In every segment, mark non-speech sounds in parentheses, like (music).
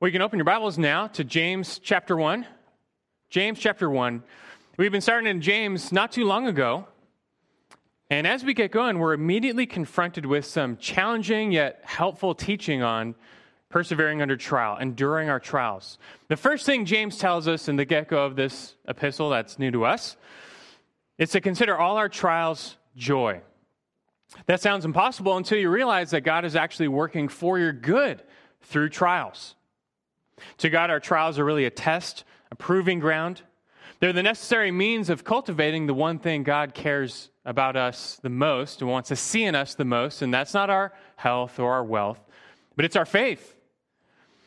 You can open your Bibles now to James chapter 1. James chapter 1. We've been starting in James not too long ago. And as we get going, we're immediately confronted with some challenging yet helpful teaching on persevering under trial, enduring our trials. The first thing James tells us in the get go of this epistle that's new to us is to consider all our trials joy. That sounds impossible until you realize that God is actually working for your good through trials. To God, our trials are really a test, a proving ground. They're the necessary means of cultivating the one thing God cares about us the most and wants to see in us the most, and that's not our health or our wealth, but it's our faith.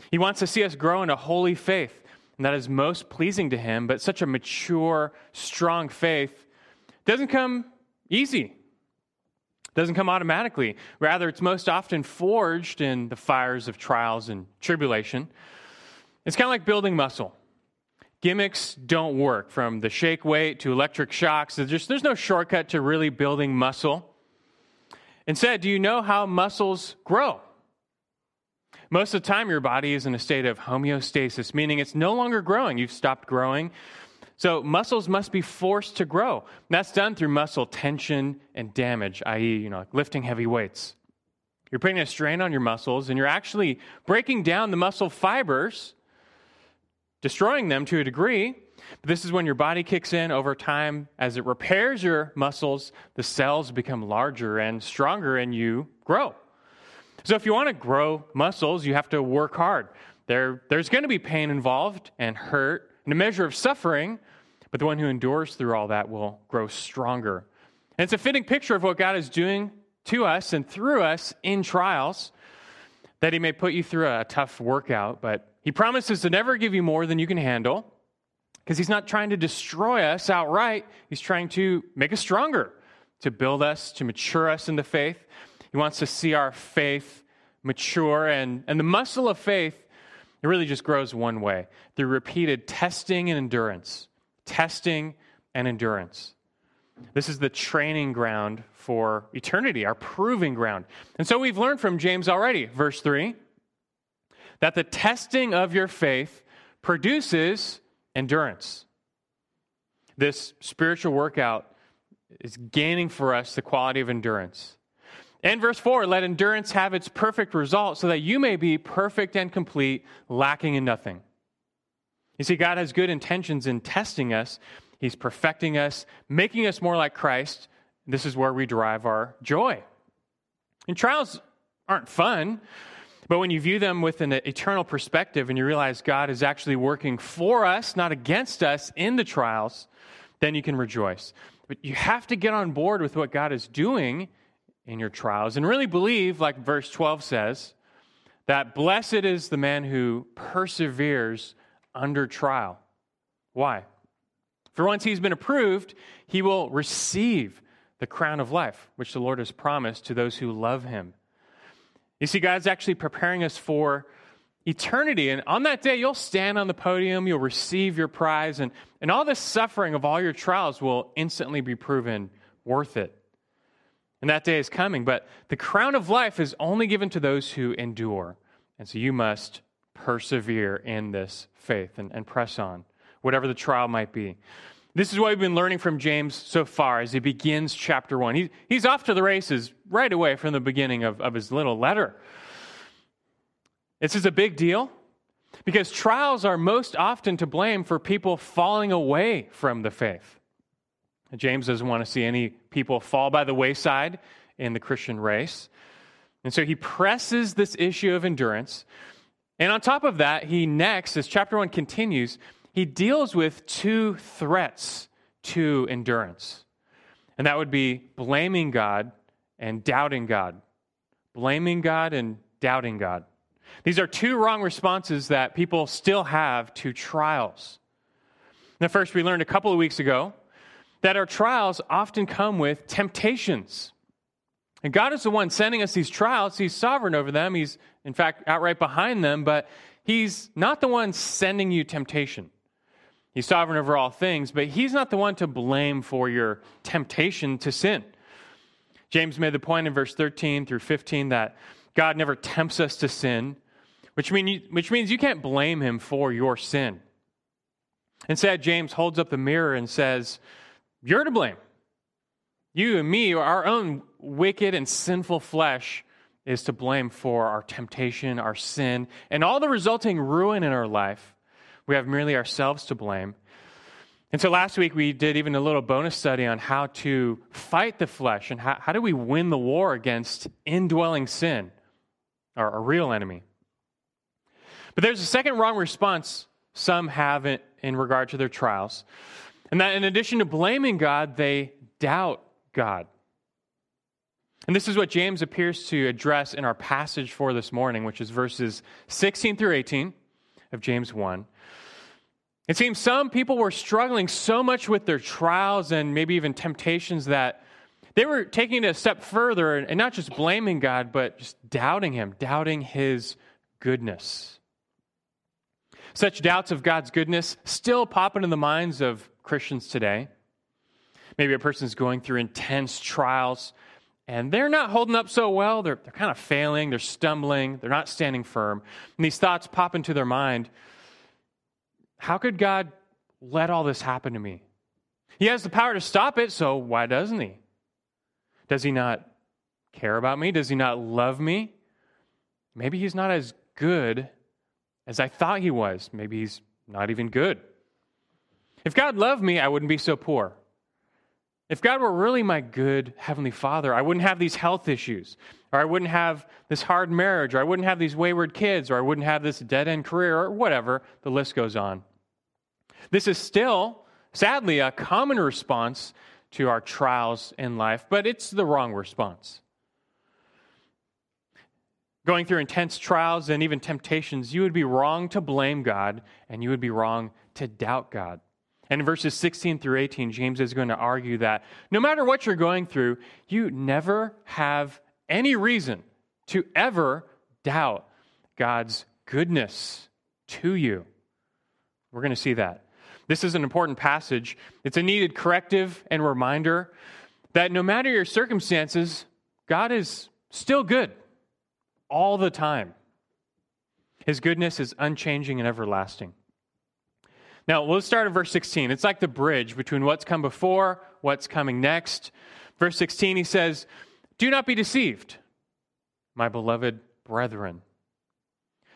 He wants to see us grow in a holy faith, and that is most pleasing to Him, but such a mature, strong faith doesn't come easy. Doesn't come automatically. Rather, it's most often forged in the fires of trials and tribulation. It's kind of like building muscle. Gimmicks don't work from the shake weight to electric shocks. There's, just, there's no shortcut to really building muscle. Instead, do you know how muscles grow? Most of the time, your body is in a state of homeostasis, meaning it's no longer growing. You've stopped growing. So, muscles must be forced to grow. And that's done through muscle tension and damage, i.e., you know, lifting heavy weights. You're putting a strain on your muscles, and you're actually breaking down the muscle fibers destroying them to a degree. But this is when your body kicks in over time. As it repairs your muscles, the cells become larger and stronger, and you grow. So, if you want to grow muscles, you have to work hard. There, there's going to be pain involved and hurt and a measure of suffering, but the one who endures through all that will grow stronger. And it's a fitting picture of what God is doing to us and through us in trials, that He may put you through a tough workout, but he promises to never give you more than you can handle because he's not trying to destroy us outright. He's trying to make us stronger, to build us, to mature us in the faith. He wants to see our faith mature. And, and the muscle of faith, it really just grows one way through repeated testing and endurance. Testing and endurance. This is the training ground for eternity, our proving ground. And so we've learned from James already, verse 3 that the testing of your faith produces endurance. This spiritual workout is gaining for us the quality of endurance. And verse 4 let endurance have its perfect result so that you may be perfect and complete, lacking in nothing. You see, God has good intentions in testing us, He's perfecting us, making us more like Christ. This is where we derive our joy. And trials aren't fun. But when you view them with an eternal perspective and you realize God is actually working for us, not against us in the trials, then you can rejoice. But you have to get on board with what God is doing in your trials and really believe, like verse 12 says, that blessed is the man who perseveres under trial. Why? For once he's been approved, he will receive the crown of life, which the Lord has promised to those who love him. You see, God's actually preparing us for eternity. And on that day, you'll stand on the podium, you'll receive your prize, and, and all this suffering of all your trials will instantly be proven worth it. And that day is coming. But the crown of life is only given to those who endure. And so you must persevere in this faith and, and press on, whatever the trial might be. This is what we've been learning from James so far as he begins chapter one. He, he's off to the races right away from the beginning of, of his little letter. This is a big deal because trials are most often to blame for people falling away from the faith. James doesn't want to see any people fall by the wayside in the Christian race. And so he presses this issue of endurance. And on top of that, he next, as chapter one continues, he deals with two threats to endurance. And that would be blaming God and doubting God. Blaming God and doubting God. These are two wrong responses that people still have to trials. Now, first, we learned a couple of weeks ago that our trials often come with temptations. And God is the one sending us these trials. He's sovereign over them. He's, in fact, outright behind them, but He's not the one sending you temptation. He's sovereign over all things, but he's not the one to blame for your temptation to sin. James made the point in verse 13 through 15 that God never tempts us to sin. which, mean you, which means you can't blame him for your sin. Instead, James holds up the mirror and says, You're to blame. You and me, our own wicked and sinful flesh, is to blame for our temptation, our sin, and all the resulting ruin in our life. We have merely ourselves to blame. And so last week we did even a little bonus study on how to fight the flesh and how, how do we win the war against indwelling sin, our, our real enemy. But there's a second wrong response some have in, in regard to their trials. And that in addition to blaming God, they doubt God. And this is what James appears to address in our passage for this morning, which is verses 16 through 18 of James 1. It seems some people were struggling so much with their trials and maybe even temptations that they were taking it a step further and not just blaming God, but just doubting Him, doubting His goodness. Such doubts of God's goodness still pop into the minds of Christians today. Maybe a person's going through intense trials and they're not holding up so well. They're, they're kind of failing, they're stumbling, they're not standing firm. And these thoughts pop into their mind how could God let all this happen to me? He has the power to stop it, so why doesn't He? Does He not care about me? Does He not love me? Maybe He's not as good as I thought He was. Maybe He's not even good. If God loved me, I wouldn't be so poor. If God were really my good Heavenly Father, I wouldn't have these health issues, or I wouldn't have this hard marriage, or I wouldn't have these wayward kids, or I wouldn't have this dead end career, or whatever. The list goes on. This is still, sadly, a common response to our trials in life, but it's the wrong response. Going through intense trials and even temptations, you would be wrong to blame God and you would be wrong to doubt God. And in verses 16 through 18, James is going to argue that no matter what you're going through, you never have any reason to ever doubt God's goodness to you. We're going to see that. This is an important passage. It's a needed corrective and reminder that no matter your circumstances, God is still good all the time. His goodness is unchanging and everlasting. Now, we'll start at verse 16. It's like the bridge between what's come before, what's coming next. Verse 16, he says, Do not be deceived, my beloved brethren.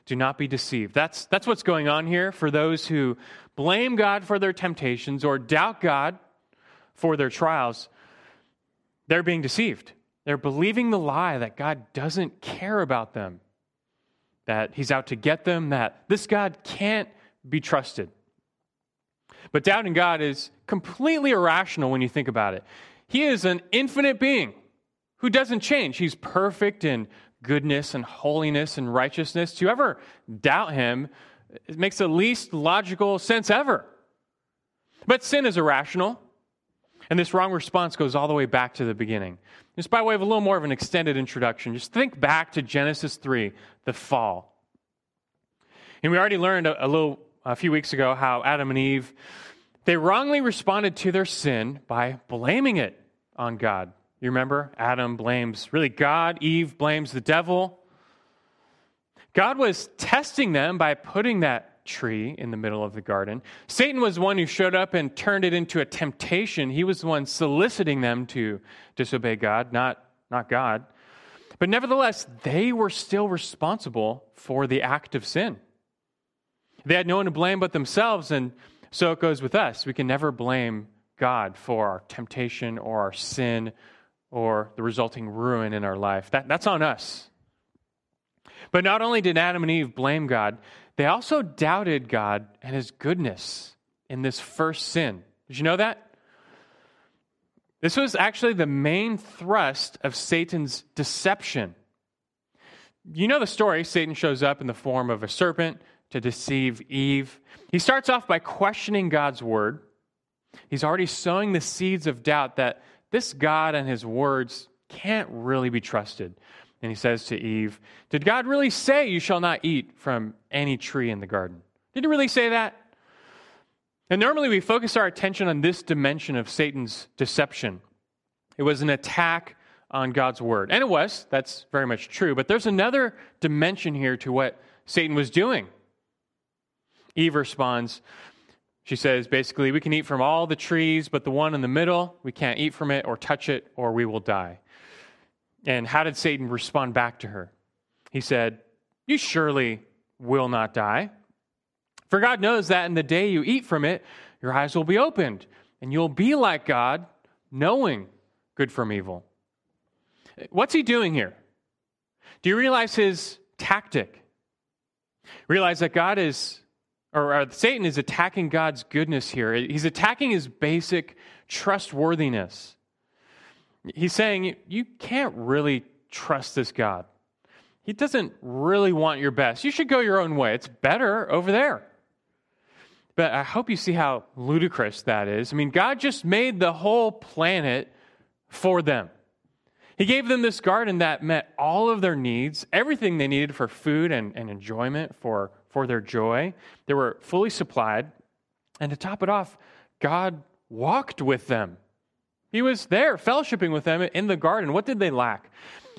Do not be deceived. That's, that's what's going on here for those who blame God for their temptations or doubt God for their trials. They're being deceived. They're believing the lie that God doesn't care about them, that He's out to get them, that this God can't be trusted. But doubting God is completely irrational when you think about it. He is an infinite being who doesn't change. He's perfect in goodness and holiness and righteousness, to ever doubt him it makes the least logical sense ever. But sin is irrational, and this wrong response goes all the way back to the beginning. Just by way of a little more of an extended introduction, just think back to Genesis 3, the fall. And we already learned a, a little a few weeks ago how Adam and Eve they wrongly responded to their sin by blaming it on God. You remember? Adam blames really God, Eve blames the devil. God was testing them by putting that tree in the middle of the garden. Satan was the one who showed up and turned it into a temptation. He was the one soliciting them to disobey God, not, not God. But nevertheless, they were still responsible for the act of sin. They had no one to blame but themselves, and so it goes with us. We can never blame God for our temptation or our sin or the resulting ruin in our life. That, that's on us. But not only did Adam and Eve blame God, they also doubted God and his goodness in this first sin. Did you know that? This was actually the main thrust of Satan's deception. You know the story. Satan shows up in the form of a serpent to deceive Eve. He starts off by questioning God's word. He's already sowing the seeds of doubt that this God and his words can't really be trusted. And he says to Eve, Did God really say you shall not eat from any tree in the garden? Did he really say that? And normally we focus our attention on this dimension of Satan's deception. It was an attack on God's word. And it was, that's very much true. But there's another dimension here to what Satan was doing. Eve responds, she says basically, we can eat from all the trees, but the one in the middle, we can't eat from it or touch it, or we will die. And how did Satan respond back to her? He said, You surely will not die. For God knows that in the day you eat from it, your eyes will be opened, and you'll be like God, knowing good from evil. What's he doing here? Do you realize his tactic? Realize that God is, or, or Satan is attacking God's goodness here. He's attacking his basic trustworthiness. He's saying, You can't really trust this God. He doesn't really want your best. You should go your own way. It's better over there. But I hope you see how ludicrous that is. I mean, God just made the whole planet for them. He gave them this garden that met all of their needs, everything they needed for food and, and enjoyment, for, for their joy. They were fully supplied. And to top it off, God walked with them. He was there, fellowshipping with them in the garden. What did they lack?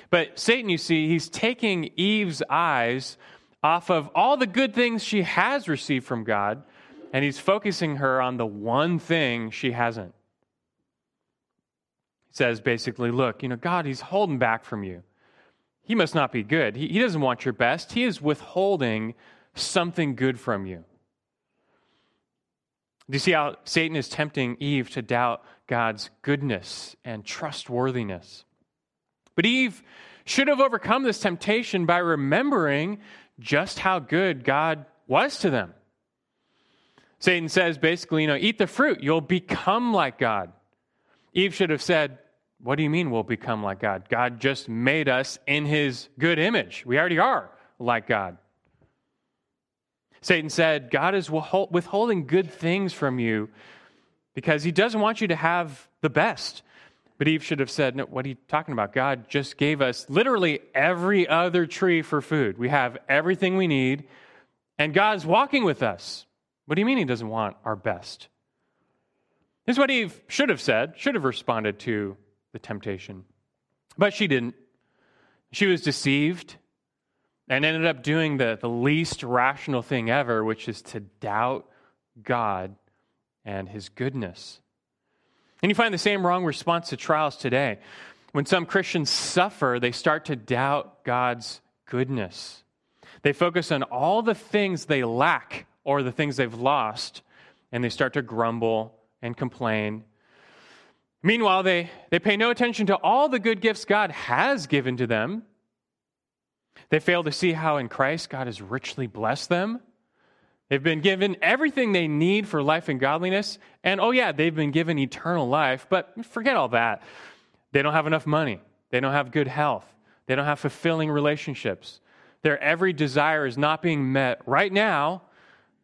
But Satan, you see, he's taking Eve's eyes off of all the good things she has received from God, and he's focusing her on the one thing she hasn't He says basically, look, you know, God, He's holding back from you. He must not be good. He, he doesn't want your best. He is withholding something good from you. Do you see how Satan is tempting Eve to doubt God's goodness and trustworthiness? But Eve should have overcome this temptation by remembering just how good God was to them. Satan says basically, you know, eat the fruit, you'll become like God. Eve should have said, what do you mean we'll become like God? God just made us in his good image. We already are like God. Satan said, God is withholding good things from you because he doesn't want you to have the best. But Eve should have said, No, what are you talking about? God just gave us literally every other tree for food. We have everything we need, and God's walking with us. What do you mean he doesn't want our best? This is what Eve should have said, should have responded to the temptation. But she didn't. She was deceived and ended up doing the, the least rational thing ever, which is to doubt God and his goodness. And you find the same wrong response to trials today. When some Christians suffer, they start to doubt God's goodness. They focus on all the things they lack or the things they've lost, and they start to grumble and complain Meanwhile, they, they pay no attention to all the good gifts God has given to them. They fail to see how in Christ God has richly blessed them. They've been given everything they need for life and godliness. And oh, yeah, they've been given eternal life, but forget all that. They don't have enough money. They don't have good health. They don't have fulfilling relationships. Their every desire is not being met right now,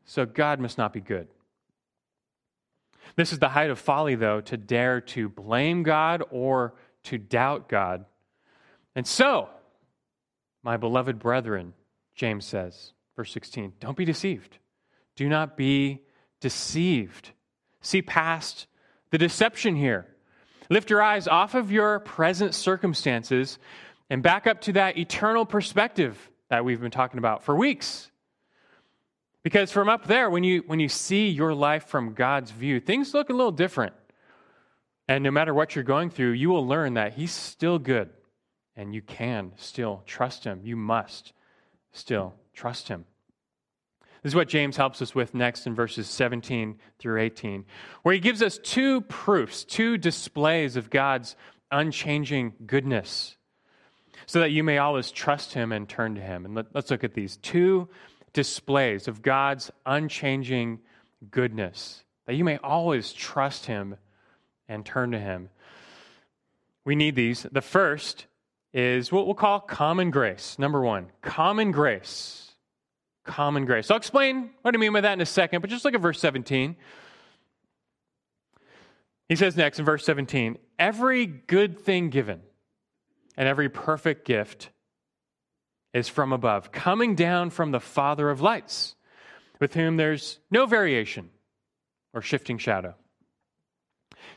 so God must not be good. This is the height of folly, though, to dare to blame God or to doubt God. And so, my beloved brethren, James says, verse 16, don't be deceived. Do not be deceived. See past the deception here. Lift your eyes off of your present circumstances and back up to that eternal perspective that we've been talking about for weeks. Because from up there, when you, when you see your life from God's view, things look a little different. And no matter what you're going through, you will learn that He's still good and you can still trust Him. You must still trust Him. This is what James helps us with next in verses 17 through 18, where he gives us two proofs, two displays of God's unchanging goodness, so that you may always trust Him and turn to Him. And let, us look at these two displays of God's unchanging goodness, that you may always trust Him and turn to Him. We need these. The first is what we'll call common grace. Number one, common grace. Common grace. I'll explain what I mean by that in a second, but just look at verse 17. He says next in verse 17 Every good thing given and every perfect gift is from above, coming down from the Father of lights, with whom there's no variation or shifting shadow.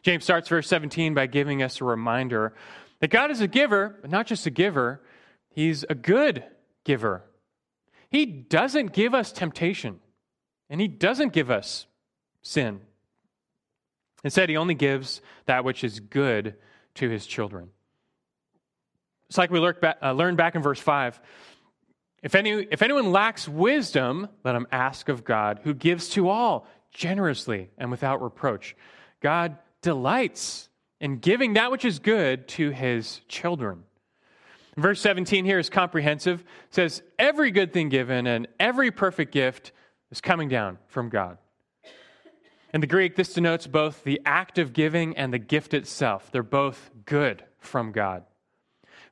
James starts verse 17 by giving us a reminder that God is a giver, but not just a giver, He's a good giver. He doesn't give us temptation, and He doesn't give us sin. Instead, He only gives that which is good to His children. It's like we uh, learned back in verse 5. If, any, if anyone lacks wisdom, let him ask of God, who gives to all generously and without reproach. God delights in giving that which is good to his children. Verse 17 here is comprehensive. It says, Every good thing given and every perfect gift is coming down from God. In the Greek, this denotes both the act of giving and the gift itself. They're both good from God.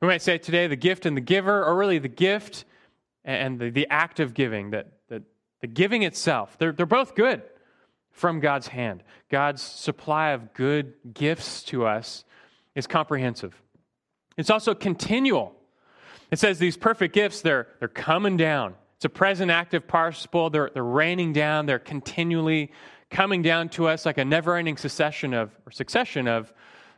We might say today the gift and the giver, or really the gift and the, the act of giving, that, that the giving itself, they're, they're both good from God's hand. God's supply of good gifts to us is comprehensive. It's also continual. It says these perfect gifts, they're, they're coming down. It's a present active participle. They're, they're raining down. They're continually coming down to us like a never ending succession of, or succession of,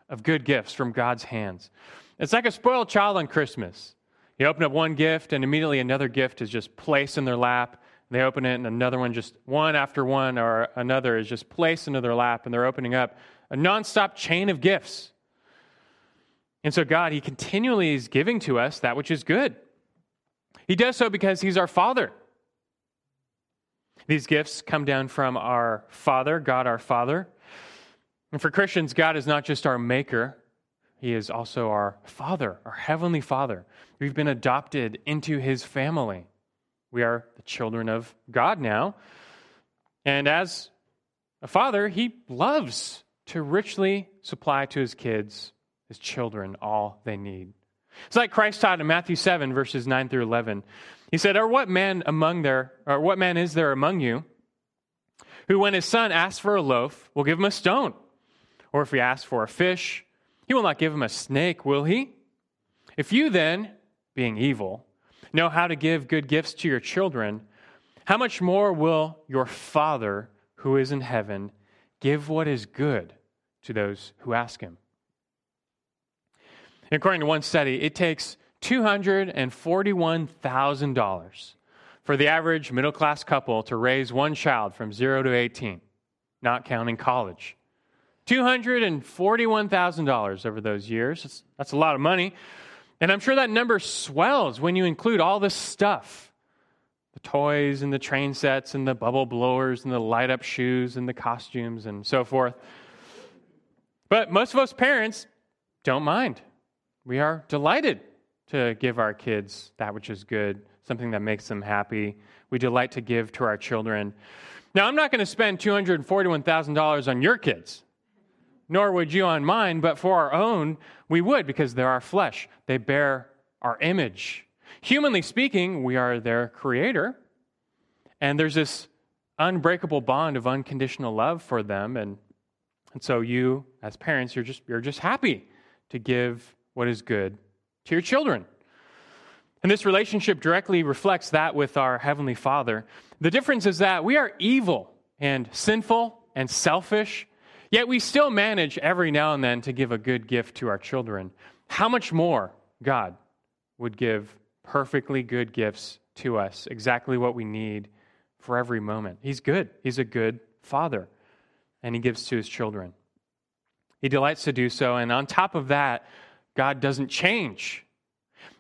of good gifts from God's hands. It's like a spoiled child on Christmas. You open up one gift, and immediately another gift is just placed in their lap. They open it, and another one, just one after one or another, is just placed into their lap, and they're opening up a nonstop chain of gifts. And so, God, He continually is giving to us that which is good. He does so because He's our Father. These gifts come down from our Father, God our Father. And for Christians, God is not just our Maker, he is also our Father, our Heavenly Father. We've been adopted into His family. We are the children of God now. And as a father, He loves to richly supply to His kids, His children, all they need. It's like Christ taught in Matthew 7, verses 9 through 11. He said, Or what man among there, or what man is there among you, who when his son asks for a loaf, will give him a stone? Or if he asks for a fish, he will not give him a snake, will he? If you then, being evil, know how to give good gifts to your children, how much more will your Father who is in heaven give what is good to those who ask him? according to one study, it takes $241,000 for the average middle class couple to raise one child from 0 to 18, not counting college. $241,000 over those years. That's, that's a lot of money. And I'm sure that number swells when you include all this stuff the toys and the train sets and the bubble blowers and the light up shoes and the costumes and so forth. But most of us parents don't mind. We are delighted to give our kids that which is good, something that makes them happy. We delight to give to our children. Now, I'm not going to spend $241,000 on your kids nor would you on mine, but for our own, we would because they're our flesh. They bear our image. Humanly speaking, we are their creator. And there's this unbreakable bond of unconditional love for them. And, and so you, as parents, you're just, you're just happy to give what is good to your children. And this relationship directly reflects that with our Heavenly Father. The difference is that we are evil and sinful and selfish Yet we still manage every now and then to give a good gift to our children. How much more God would give perfectly good gifts to us, exactly what we need for every moment? He's good. He's a good father, and he gives to his children. He delights to do so, and on top of that, God doesn't change.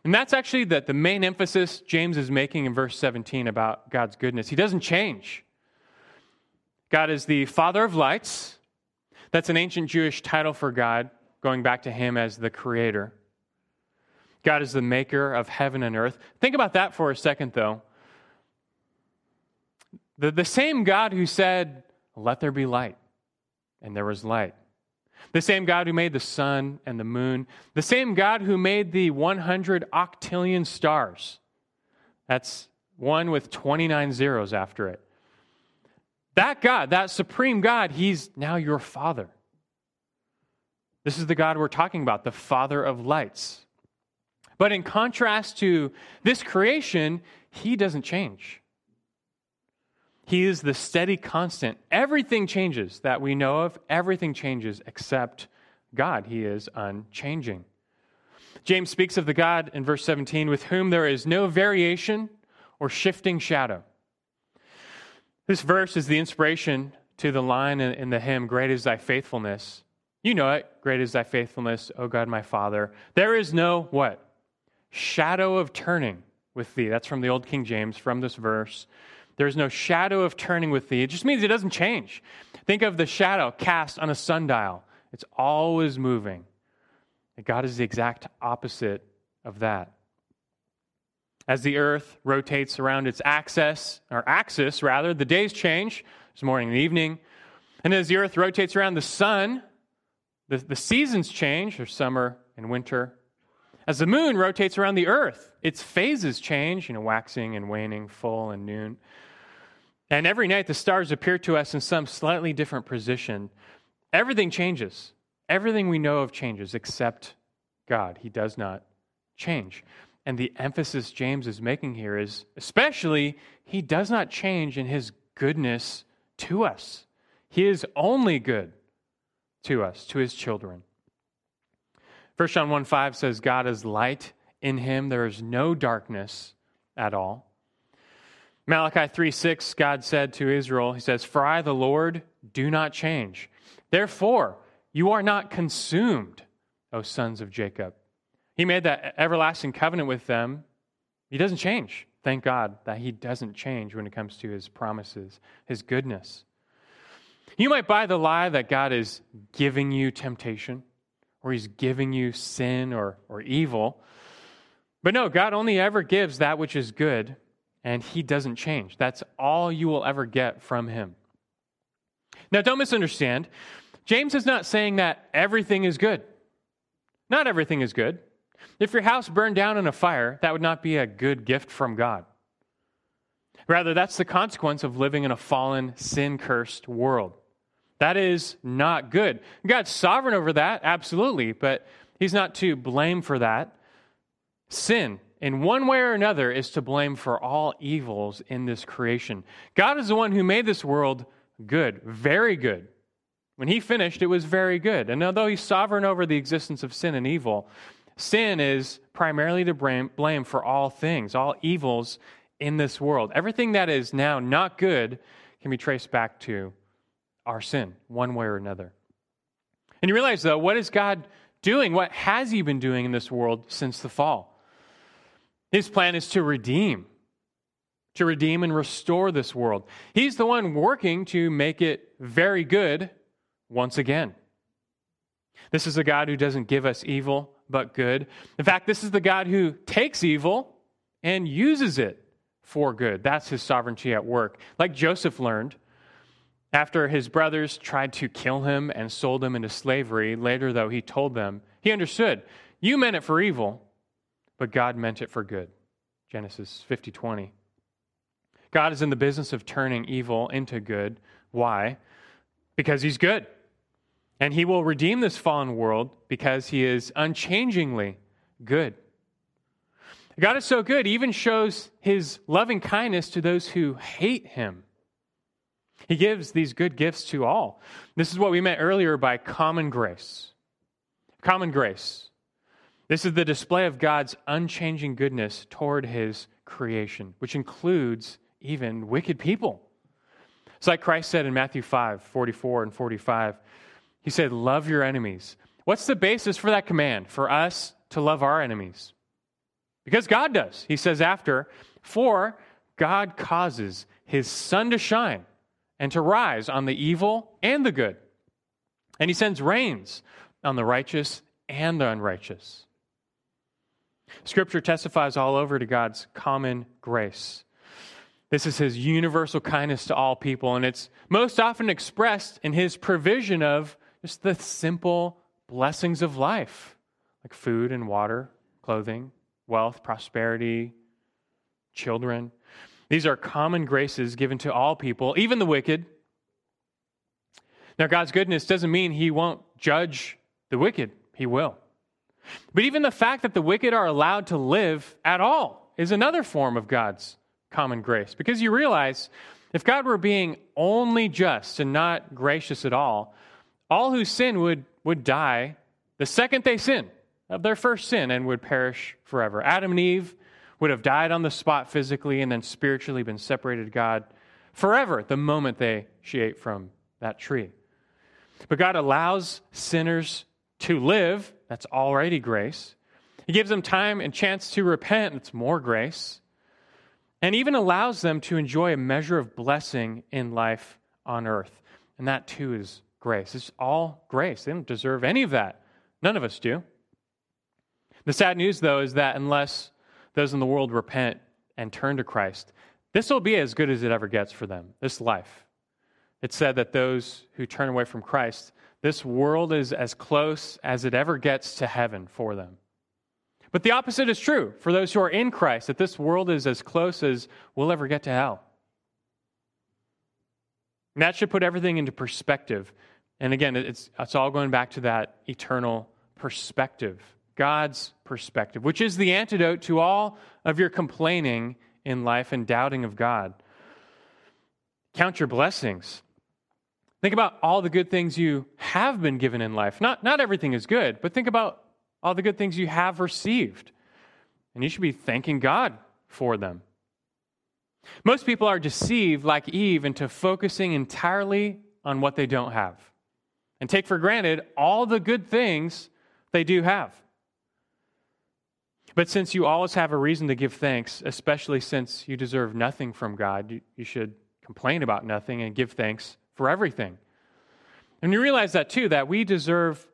And that's actually the, the main emphasis James is making in verse 17 about God's goodness. He doesn't change. God is the Father of lights, that's an ancient Jewish title for God, going back to Him as the Creator. God is the maker of heaven and earth. Think about that for a second, though. The, the same God who said, Let there be light, and there was light. The same God who made the sun and the moon. The same God who made the 100 octillion stars. That's one with 29 zeros after it. That God, that supreme God, He's now your Father. This is the God we're talking about, the Father of lights. But in contrast to this creation, He doesn't change. He is the steady constant. Everything changes that we know of, everything changes except God. He is unchanging. James speaks of the God in verse 17 with whom there is no variation or shifting shadow. This verse is the inspiration to the line in the hymn, Great is Thy Faithfulness. You know it. Great is Thy faithfulness, O God my Father. There is no what? Shadow of turning with Thee. That's from the Old King James, from this verse. There is no shadow of turning with Thee. It just means it doesn't change. Think of the shadow cast on a sundial, it's always moving. God is the exact opposite of that. As the earth rotates around its axis, or axis rather, the days change. There's morning and evening. And as the earth rotates around the sun, the, the seasons change. There's summer and winter. As the moon rotates around the earth, its phases change, you know, waxing and waning, full and noon. And every night the stars appear to us in some slightly different position. Everything changes. Everything we know of changes except God. He does not change. And the emphasis James is making here is especially, he does not change in his goodness to us. He is only good to us, to his children. 1 John 1 5 says, God is light. In him there is no darkness at all. Malachi 3 6, God said to Israel, He says, For I, the Lord, do not change. Therefore, you are not consumed, O sons of Jacob. He made that everlasting covenant with them. He doesn't change. Thank God that He doesn't change when it comes to His promises, His goodness. You might buy the lie that God is giving you temptation or He's giving you sin or, or evil. But no, God only ever gives that which is good, and He doesn't change. That's all you will ever get from Him. Now, don't misunderstand. James is not saying that everything is good. Not everything is good. If your house burned down in a fire, that would not be a good gift from God. Rather, that's the consequence of living in a fallen, sin cursed world. That is not good. God's sovereign over that, absolutely, but He's not to blame for that. Sin, in one way or another, is to blame for all evils in this creation. God is the one who made this world good, very good. When He finished, it was very good. And although He's sovereign over the existence of sin and evil, Sin is primarily to blame for all things, all evils in this world. Everything that is now not good can be traced back to our sin, one way or another. And you realize, though, what is God doing? What has He been doing in this world since the fall? His plan is to redeem, to redeem and restore this world. He's the one working to make it very good once again. This is a God who doesn't give us evil, but good. In fact, this is the God who takes evil and uses it for good. That's his sovereignty at work. Like Joseph learned after his brothers tried to kill him and sold him into slavery, later, though, he told them, he understood, you meant it for evil, but God meant it for good. Genesis 50 20. God is in the business of turning evil into good. Why? Because he's good. And he will redeem this fallen world because he is unchangingly good. God is so good, he even shows his loving kindness to those who hate him. He gives these good gifts to all. This is what we meant earlier by common grace. Common grace. This is the display of God's unchanging goodness toward his creation, which includes even wicked people. It's like Christ said in Matthew 5 44 and 45. He said, Love your enemies. What's the basis for that command? For us to love our enemies. Because God does. He says after, For God causes his sun to shine and to rise on the evil and the good. And he sends rains on the righteous and the unrighteous. Scripture testifies all over to God's common grace. This is his universal kindness to all people, and it's most often expressed in his provision of just the simple blessings of life, like food and water, clothing, wealth, prosperity, children. These are common graces given to all people, even the wicked. Now, God's goodness doesn't mean He won't judge the wicked, He will. But even the fact that the wicked are allowed to live at all is another form of God's common grace. Because you realize if God were being only just and not gracious at all, all who sin would, would die the second they sin of their first sin and would perish forever. Adam and Eve would have died on the spot physically and then spiritually been separated God forever the moment they she ate from that tree. But God allows sinners to live, that's already grace. He gives them time and chance to repent, that's more grace. And even allows them to enjoy a measure of blessing in life on earth. And that too is grace. It's all grace. They don't deserve any of that. None of us do. The sad news, though, is that unless those in the world repent and turn to Christ, this will be as good as it ever gets for them, this life. It's said that those who turn away from Christ, this world is as close as it ever gets to heaven for them. But the opposite is true for those who are in Christ, that this world is as close as we'll ever get to hell. And that should put everything into perspective. And again, it's, it's all going back to that eternal perspective, God's perspective, which is the antidote to all of your complaining in life and doubting of God. Count your blessings. Think about all the good things you have been given in life. Not, not everything is good, but think about all the good things you have received. And you should be thanking God for them. Most people are deceived, like Eve, into focusing entirely on what they don't have and take for granted all the good things they do have. But since you always have a reason to give thanks, especially since you deserve nothing from God, you, should complain about nothing and give thanks for everything. And you realize that too, that we deserve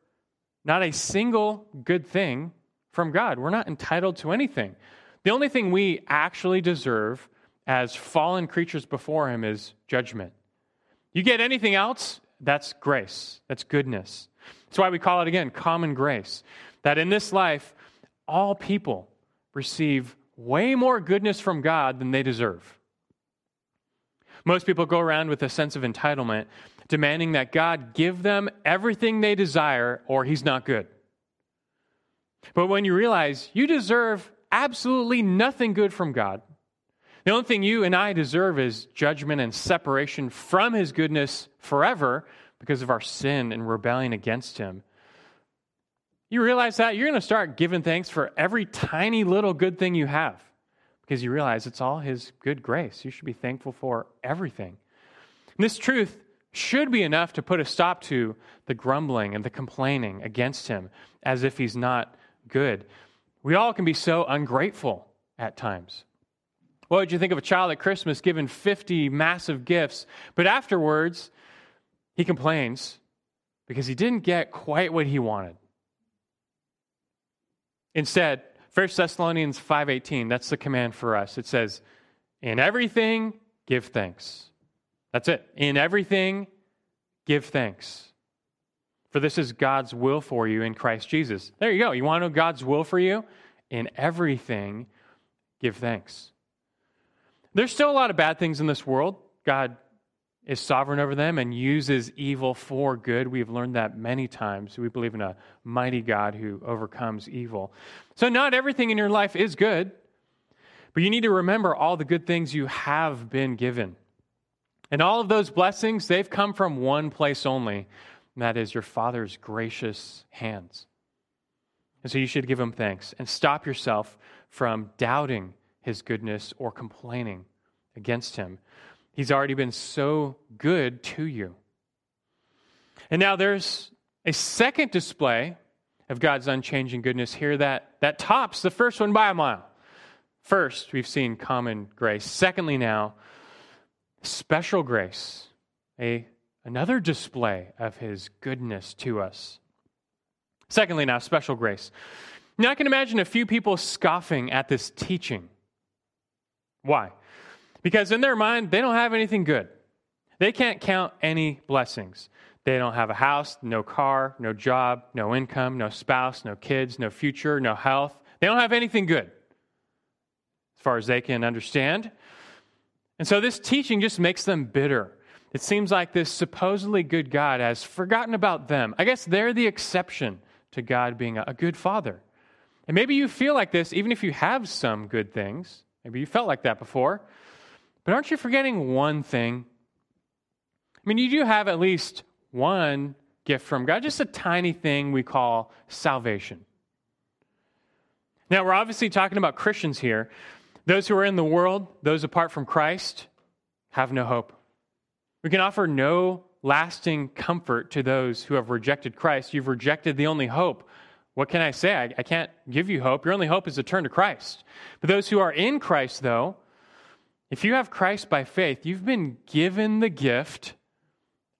not a single good thing from God. We're not entitled to anything. The only thing we actually deserve as fallen creatures before Him is judgment. You get anything else, that's grace, that's goodness. That's why we call it again common grace. That in this life, all people receive way more goodness from God than they deserve. Most people go around with a sense of entitlement, demanding that God give them everything they desire or He's not good. But when you realize you deserve absolutely nothing good from God, the only thing you and I deserve is judgment and separation from His goodness forever because of our sin and rebellion against Him. You realize that you're going to start giving thanks for every tiny little good thing you have because you realize it's all His good grace. You should be thankful for everything. And this truth should be enough to put a stop to the grumbling and the complaining against Him as if He's not good. We all can be so ungrateful at times. What would you think of a child at Christmas given 50 massive gifts, but afterwards he complains because he didn't get quite what he wanted? Instead, 1 Thessalonians 5:18, that's the command for us. It says, "In everything give thanks." That's it. In everything give thanks. For this is God's will for you in Christ Jesus. There you go. You want to know God's will for you? In everything give thanks. There's still a lot of bad things in this world. God is sovereign over them and uses evil for good. We've learned that many times. We believe in a mighty God who overcomes evil. So, not everything in your life is good, but you need to remember all the good things you have been given. And all of those blessings, they've come from one place only, and that is your Father's gracious hands. And so you should give him thanks and stop yourself from doubting his goodness or complaining against him. He's already been so good to you. And now there's a second display of God's unchanging goodness here that, that tops the first one by a mile. First, we've seen common grace. Secondly, now, special grace, a, another display of his goodness to us. Secondly, now, special grace. Now, I can imagine a few people scoffing at this teaching. Why? Because in their mind, they don't have anything good. They can't count any blessings. They don't have a house, no car, no job, no income, no spouse, no kids, no future, no health. They don't have anything good as far as they can understand. And so this teaching just makes them bitter. It seems like this supposedly good God has forgotten about them. I guess they're the exception to God being a good father. And maybe you feel like this even if you have some good things. Maybe you felt like that before. But aren't you forgetting one thing? I mean, you do have at least one gift from God, just a tiny thing we call salvation. Now, we're obviously talking about Christians here. Those who are in the world, those apart from Christ, have no hope. We can offer no lasting comfort to those who have rejected Christ. You've rejected the only hope. What can I say? I, I, can't give you hope. Your only hope is to turn to Christ. But those who are in Christ, though, if you have Christ by faith, you've been given the gift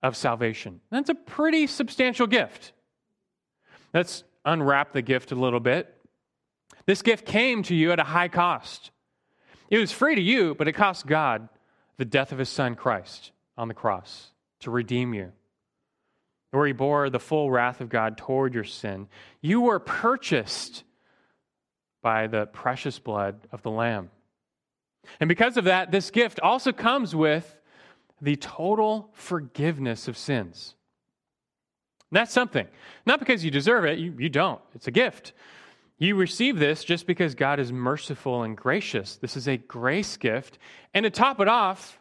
of salvation. That's a pretty substantial gift. Let's unwrap the gift a little bit. This gift came to you at a high cost. It was free to you, but it cost God the death of his son Christ on the cross to redeem you, where he bore the full wrath of God toward your sin. You were purchased by the precious blood of the Lamb. And because of that, this gift also comes with the total forgiveness of sins. And that's something. Not because you deserve it, you, you don't. It's a gift. You receive this just because God is merciful and gracious. This is a grace gift. And to top it off,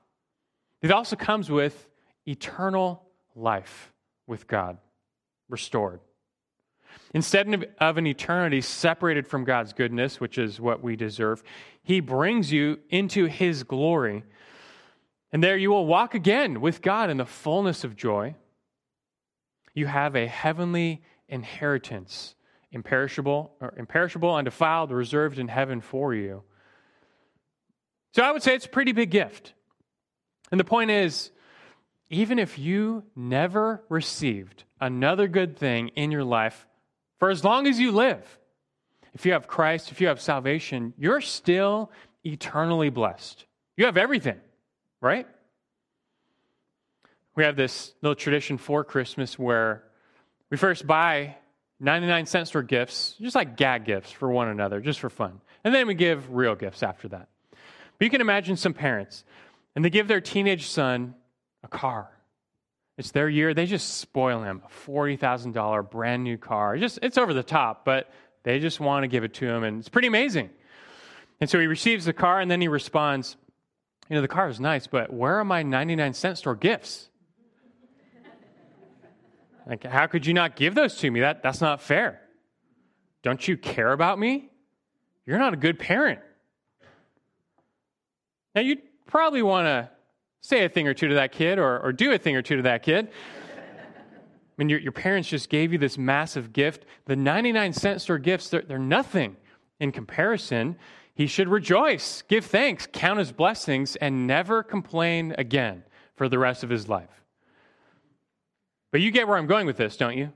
it also comes with eternal life with God, restored. Instead of an eternity separated from God's goodness, which is what we deserve, He brings you into His glory. And there you will walk again with God in the fullness of joy. You have a heavenly inheritance imperishable, or imperishable, undefiled, reserved in heaven for you. So I would say it's a pretty big gift. And the point is, even if you never received another good thing in your life for as long as you live, if you have Christ, if you have salvation, you're still eternally blessed. You have everything, right? We have this little tradition for Christmas where we first buy 99 cent store gifts, just like gag gifts for one another, just for fun. And then we give real gifts after that. But you can imagine some parents, and they give their teenage son a car. It's their year. They just spoil him a $40,000 brand new car. Just, it's over the top, but they just want to give it to him, and it's pretty amazing. And so he receives the car, and then he responds, You know, the car is nice, but where are my 99 cent store gifts? (laughs) Like, how could you not give those to me? That, that's not fair. Don't you care about me? You're not a good parent. Now, you'd probably want to say a thing or two to that kid or, or do a thing or two to that kid. I mean, your, your parents just gave you this massive gift. The 99 cent store gifts, they're, they're nothing in comparison. He should rejoice, give thanks, count his blessings, and never complain again for the rest of his life. But you get where I'm going with this, don't you?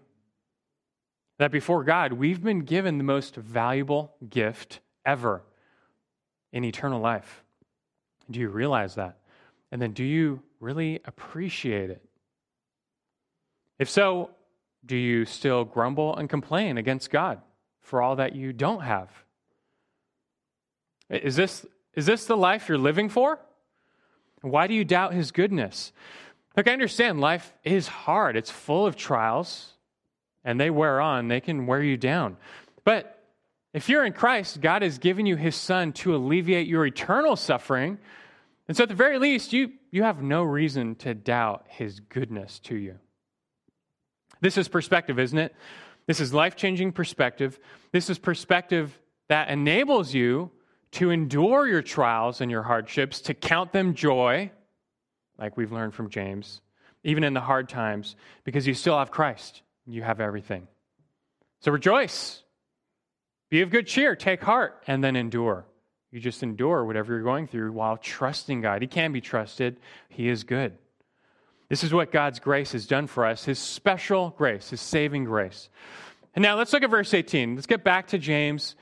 That before God, we've been given the most valuable gift ever in eternal life. Do you realize that? And then do you really appreciate it? If so, do you still grumble and complain against God for all that you don't have? Is this, is this the life you're living for? Why do you doubt his goodness? Look, I understand life is hard, it's full of trials, and they wear on, they can wear you down. But if you're in Christ, God has given you his Son to alleviate your eternal suffering. And so, at the very least, you, you have no reason to doubt his goodness to you. This is perspective, isn't it? This is life changing perspective. This is perspective that enables you to endure your trials and your hardships, to count them joy, like we've learned from James, even in the hard times, because you still have Christ. You have everything. So rejoice. Be of good cheer. Take heart and then endure. You just endure whatever you're going through while trusting God. He can be trusted, He is good. This is what God's grace has done for us His special grace, His saving grace. And now let's look at verse 18. Let's get back to James.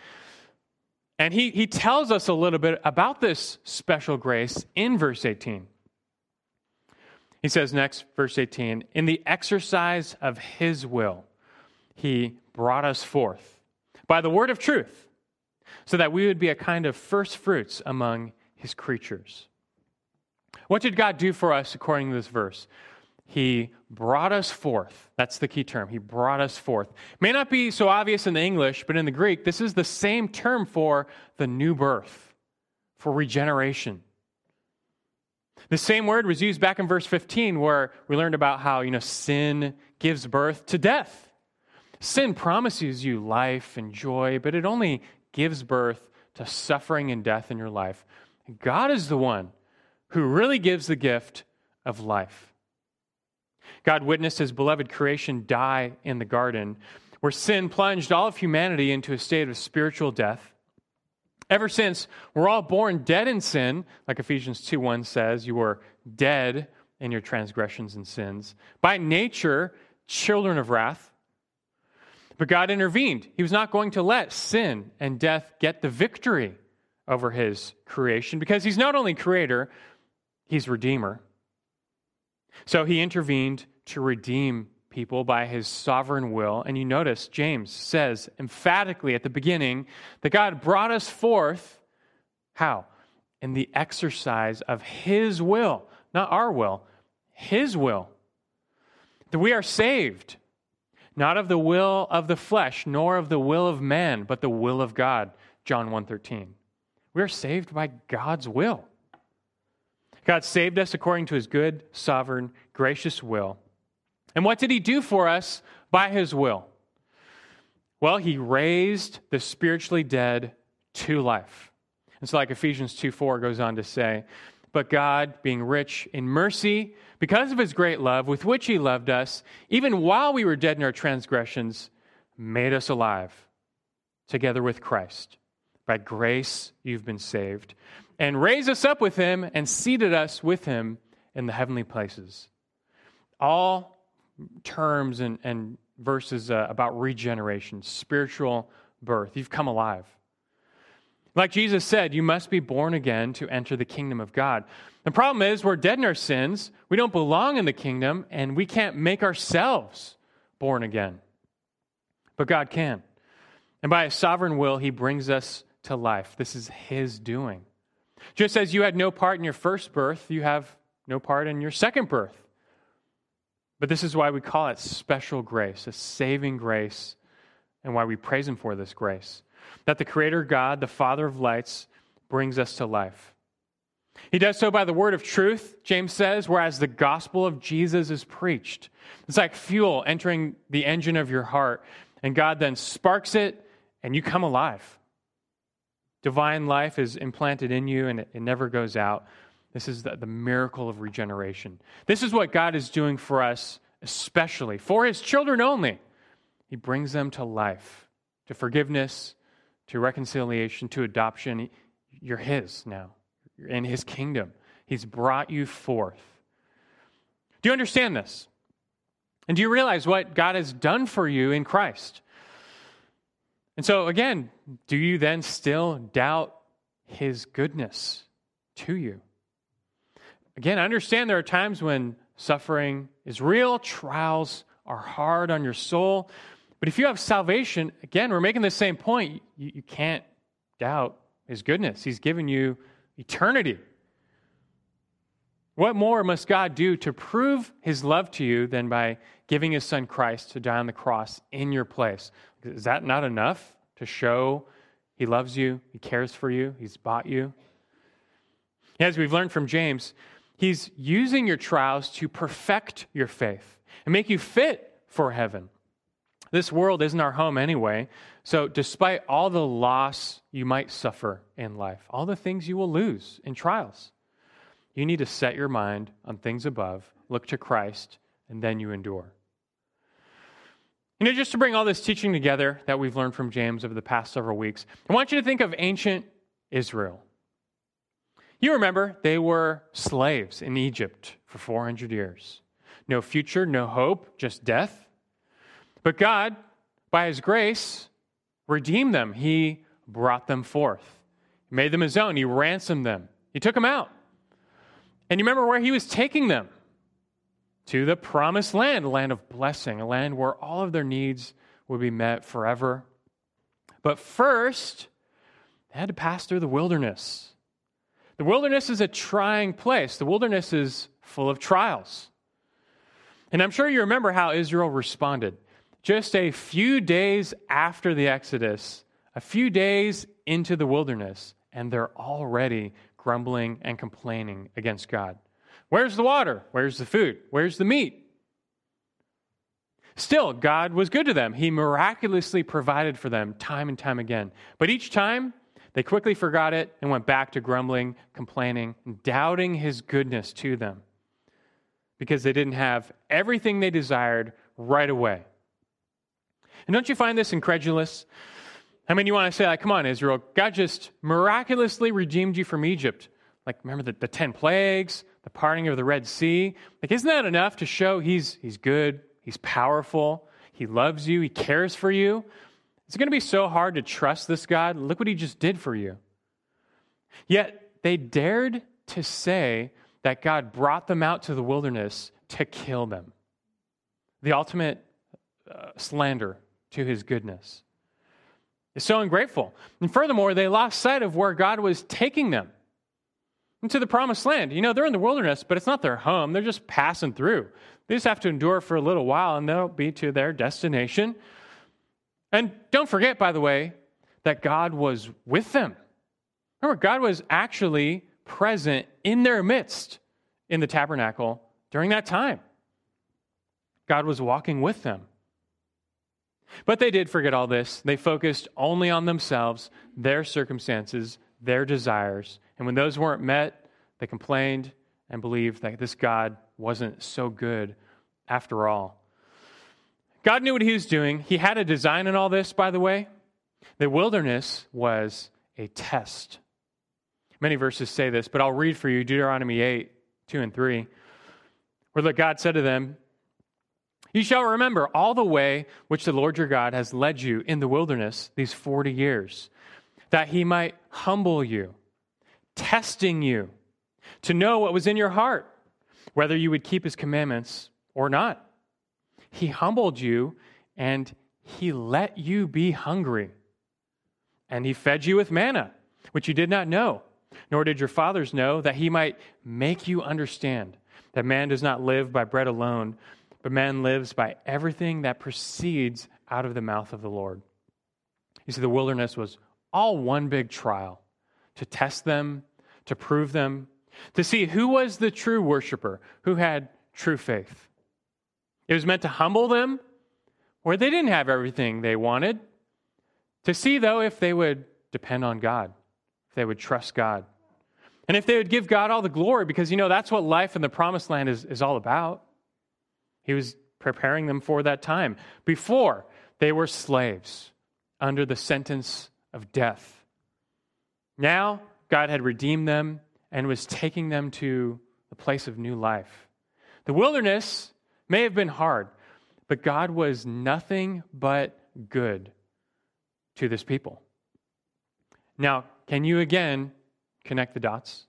And he, he tells us a little bit about this special grace in verse 18. He says next, verse 18, in the exercise of his will, he brought us forth by the word of truth, so that we would be a kind of first fruits among his creatures. What did God do for us according to this verse? He brought us forth. That's the key term. He brought us forth. May not be so obvious in the English, but in the Greek, this is the same term for the new birth, for regeneration. The same word was used back in verse 15 where we learned about how, you know, sin gives birth to death. Sin promises you life and joy, but it only gives birth to suffering and death in your life. God is the one who really gives the gift of life. God witnessed his beloved creation die in the garden, where sin plunged all of humanity into a state of spiritual death. Ever since, we're all born dead in sin, like Ephesians 2 1 says, you were dead in your transgressions and sins. By nature, children of wrath. But God intervened. He was not going to let sin and death get the victory over his creation because he's not only creator, he's redeemer. So he intervened to redeem people by his sovereign will. And you notice James says emphatically at the beginning that God brought us forth how? In the exercise of his will, not our will, his will. That we are saved, not of the will of the flesh, nor of the will of man, but the will of God. John 1:13. We are saved by God's will. God saved us according to his good, sovereign, gracious will. And what did he do for us by his will? Well, he raised the spiritually dead to life. And so, like Ephesians 2 4 goes on to say, But God, being rich in mercy, because of his great love with which he loved us, even while we were dead in our transgressions, made us alive together with Christ. By grace you've been saved and raised us up with him and seated us with him in the heavenly places. All terms and, and verses uh, about regeneration, spiritual birth. You've come alive. Like Jesus said, you must be born again to enter the kingdom of God. The problem is, we're dead in our sins, we don't belong in the kingdom, and we can't make ourselves born again. But God can. And by his sovereign will, he brings us to life. This is his doing. Just as you had no part in your first birth, you have no part in your second birth. But this is why we call it special grace, a saving grace, and why we praise Him for this grace. That the Creator God, the Father of lights, brings us to life. He does so by the word of truth, James says, whereas the gospel of Jesus is preached. It's like fuel entering the engine of your heart, and God then sparks it, and you come alive. Divine life is implanted in you and it, never goes out. This is the, the miracle of regeneration. This is what God is doing for us, especially for his children only. He brings them to life, to forgiveness, to reconciliation, to adoption. You're his now. You're in his kingdom. He's brought you forth. Do you understand this? And do you realize what God has done for you in Christ? And so, again, do you then still doubt his goodness to you? Again, I understand there are times when suffering is real, trials are hard on your soul. But if you have salvation, again, we're making the same point. You, you can't doubt his goodness. He's given you eternity. What more must God do to prove his love to you than by giving his son Christ to die on the cross in your place? Is that not enough to show he loves you, he cares for you, he's bought you? As we've learned from James, he's using your trials to perfect your faith and make you fit for heaven. This world isn't our home anyway. So, despite all the loss you might suffer in life, all the things you will lose in trials, you need to set your mind on things above, look to Christ, and then you endure. You know, just to bring all this teaching together that we've learned from James over the past several weeks, I want you to think of ancient Israel. You remember they were slaves in Egypt for 400 years. No future, no hope, just death. But God, by His grace, redeemed them. He brought them forth, he made them His own. He ransomed them, He took them out. And you remember where He was taking them? to the promised land, a land of blessing, a land where all of their needs would be met forever. But first, they had to pass through the wilderness. The wilderness is a trying place, the wilderness is full of trials. And I'm sure you remember how Israel responded. Just a few days after the Exodus, a few days into the wilderness, and they're already grumbling and complaining against God. Where's the water? Where's the food? Where's the meat? Still, God was good to them. He miraculously provided for them time and time again. But each time, they quickly forgot it and went back to grumbling, complaining, doubting his goodness to them because they didn't have everything they desired right away. And don't you find this incredulous? I mean, you want to say, like, come on, Israel, God just miraculously redeemed you from Egypt. Like, remember the, the 10 plagues, the parting of the Red Sea? Like, isn't that enough to show he's, he's good, he's powerful, he loves you, he cares for you? It's going to be so hard to trust this God. Look what he just did for you. Yet, they dared to say that God brought them out to the wilderness to kill them. The ultimate uh, slander to his goodness. Is so ungrateful. And furthermore, they lost sight of where God was taking them into the promised land. You know, they're in the wilderness, but it's not their home. They're just passing through. They just have to endure for a little while and they'll be to their destination. And don't forget, by the way, that God was with them. Remember, God was actually present in their midst in the tabernacle during that time. God was walking with them. But they did forget all this. They focused only on themselves, their circumstances, their desires. And when those weren't met, they complained and believed that this God wasn't so good after all. God knew what he was doing. He had a design in all this, by the way. The wilderness was a test. Many verses say this, but I'll read for you Deuteronomy 8, 2 and 3, where God said to them, you shall remember all the way which the Lord your God has led you in the wilderness these 40 years, that he might humble you, testing you to know what was in your heart, whether you would keep his commandments or not. He humbled you and he let you be hungry. And he fed you with manna, which you did not know, nor did your fathers know, that he might make you understand that man does not live by bread alone but man lives by everything that proceeds out of the mouth of the Lord. You see, the wilderness was all one big trial to test them, to prove them, to see who was the true worshiper, who had true faith. It was meant to humble them where they didn't have everything they wanted, to see, though, if they would depend on God, if they would trust God, and if they would give God all the glory, because, you know, that's what life in the promised land is, is all about. He was preparing them for that time before they were slaves under the sentence of death. Now, God had redeemed them and was taking them to the place of new life. The wilderness may have been hard, but God was nothing but good to this people. Now, can you again connect the dots?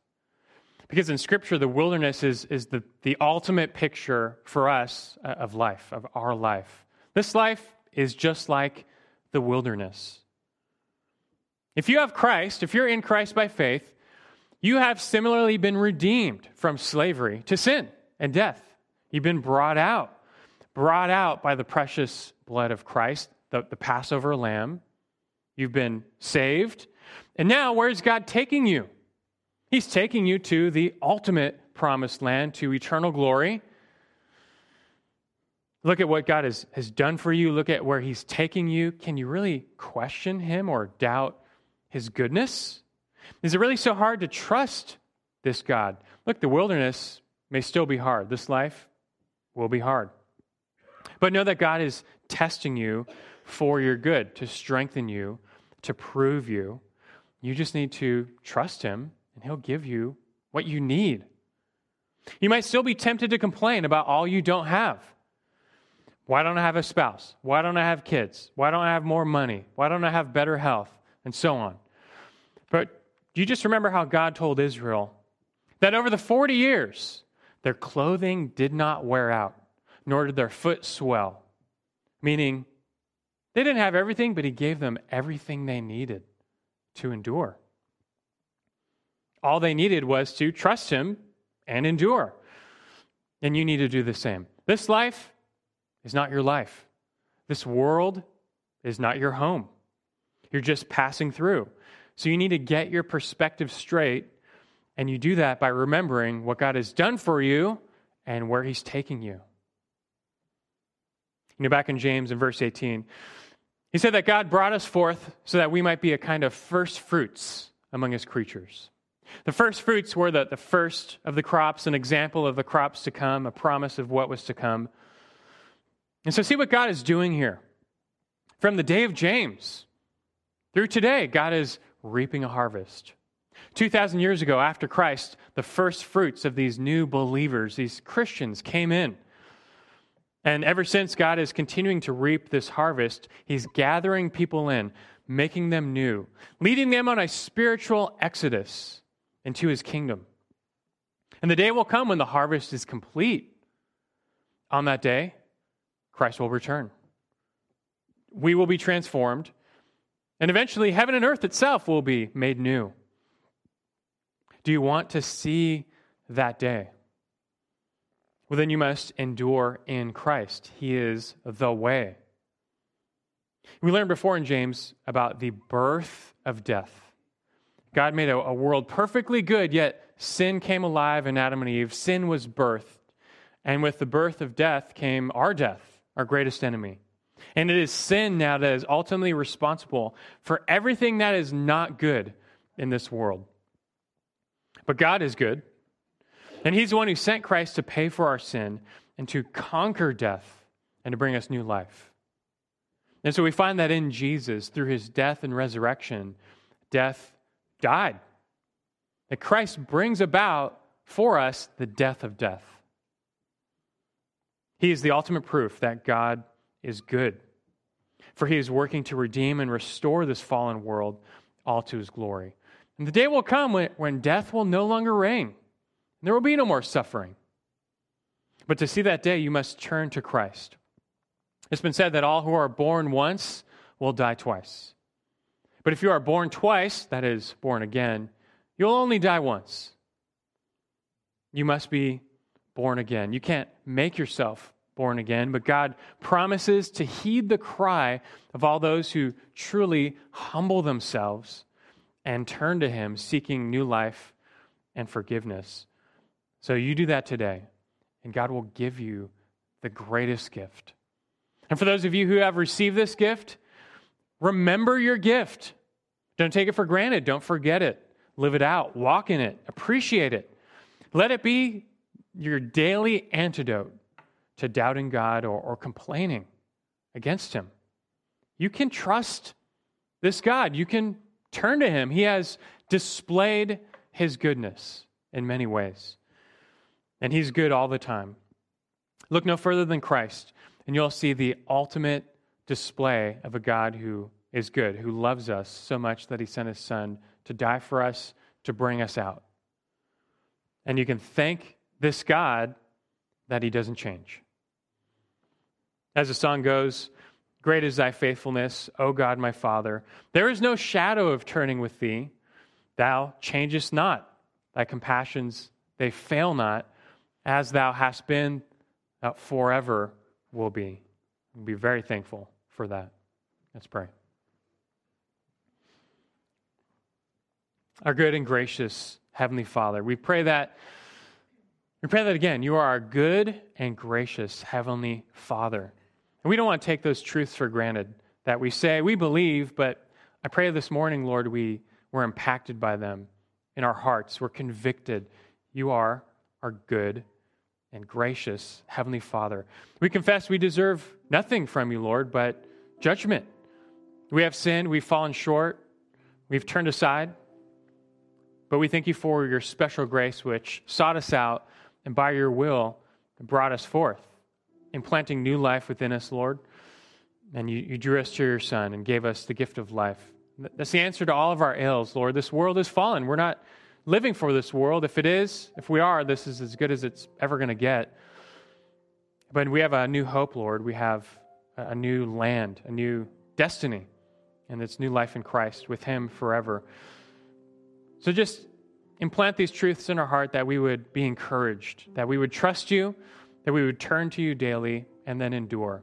Because in Scripture, the wilderness is, is the, the ultimate picture for us uh, of life, of our life. This life is just like the wilderness. If you have Christ, if you're in Christ by faith, you have similarly been redeemed from slavery to sin and death. You've been brought out, brought out by the precious blood of Christ, the, the Passover lamb. You've been saved. And now, where's God taking you? He's taking you to the ultimate promised land, to eternal glory. Look at what God has, has done for you. Look at where He's taking you. Can you really question Him or doubt His goodness? Is it really so hard to trust this God? Look, the wilderness may still be hard. This life will be hard. But know that God is testing you for your good, to strengthen you, to prove you. You just need to trust Him and He'll give you what you need. You might still be tempted to complain about all you don't have. Why don't I have a spouse? Why don't I have kids? Why don't I have more money? Why don't I have better health? And so on. But do you just remember how God told Israel that over the 40 years, their clothing did not wear out, nor did their foot swell. Meaning, they didn't have everything, but He gave them everything they needed to endure. All they needed was to trust Him and endure. And you need to do the same. This life is not your life, this world is not your home. You're just passing through. So you need to get your perspective straight, and you do that by remembering what God has done for you and where He's taking you. You know, back in James in verse 18, he said that God brought us forth so that we might be a kind of first fruits among his creatures. The first fruits were the, the first of the crops, an example of the crops to come, a promise of what was to come. And so, see what God is doing here. From the day of James through today, God is reaping a harvest. 2,000 years ago, after Christ, the first fruits of these new believers, these Christians, came in. And ever since, God is continuing to reap this harvest. He's gathering people in, making them new, leading them on a spiritual exodus into his kingdom. And the day will come when the harvest is complete. On that day, Christ will return. We will be transformed, and eventually, heaven and earth itself will be made new. Do you want to see that day? Well, then you must endure in Christ. He is the way. We learned before in James about the birth of death. God made a, a, world perfectly good, yet sin came alive in Adam and Eve. Sin was birthed. And with the birth of death came our death, our greatest enemy. And it is sin now that is ultimately responsible for everything that is not good in this world. But God is good. And He's the one who sent Christ to pay for our sin and to conquer death and to bring us new life. And so we find that in Jesus, through His death and resurrection, death died. That Christ brings about for us the death of death. He is the ultimate proof that God is good, for He is working to redeem and restore this fallen world all to His glory. And the day will come when, when death will no longer reign. There will be no more suffering. But to see that day, you must turn to Christ. It's been said that all who are born once will die twice. But if you are born twice, that is, born again, you'll only die once. You must be born again. You can't make yourself born again, but God promises to heed the cry of all those who truly humble themselves and turn to Him, seeking new life and forgiveness. So you do that today, and God will give you the greatest gift. And for those of you who have received this gift, remember your gift. Don't take it for granted. Don't forget it. Live it out. Walk in it. Appreciate it. Let it be your daily antidote to doubting God or, or complaining against Him. You can trust this God. You can Turn to him. He has displayed his goodness in many ways, and he's good all the time. Look no further than Christ, and you'll see the ultimate display of a God who is good, who loves us so much that he sent his son to die for us, to bring us out. And you can thank this God that he doesn't change. As the song goes, Great is thy faithfulness, O God my Father. There is no shadow of turning with thee. Thou changest not. Thy compassions, they fail not. As thou hast been, thou forever will be. We'll be very thankful for that. Let's pray. Our good and gracious Heavenly Father, we pray that, we pray that again, you are our good and gracious Heavenly Father. And we don't want to take those truths for granted that we say we believe, but I pray this morning, Lord, we were impacted by them in our hearts. We're convicted. You are our good and gracious Heavenly Father. We confess we deserve nothing from you, Lord, but judgment. We have sinned, we've fallen short, we've turned aside. But we thank you for your special grace, which sought us out and by your will brought us forth implanting new life within us, Lord. And you, you drew us to your Son and gave us the gift of life. That's the answer to all of our ills, Lord. This world is fallen. We're not living for this world. If it is, if we are, this is as good as it's ever going to get. But we have a new hope, Lord. We have a new land, a new destiny, and it's new life in Christ with Him forever. So just implant these truths in our heart that we would be encouraged, that we would trust you, that we would turn to you daily and then endure.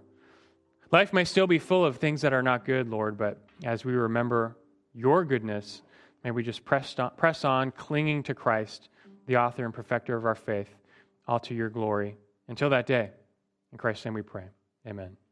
Life may still be full of things that are not good, Lord, but as we remember your goodness, may we just press on, press on clinging to Christ, the author and perfecter of our faith, all to your glory. Until that day, in Christ's name we pray. Amen.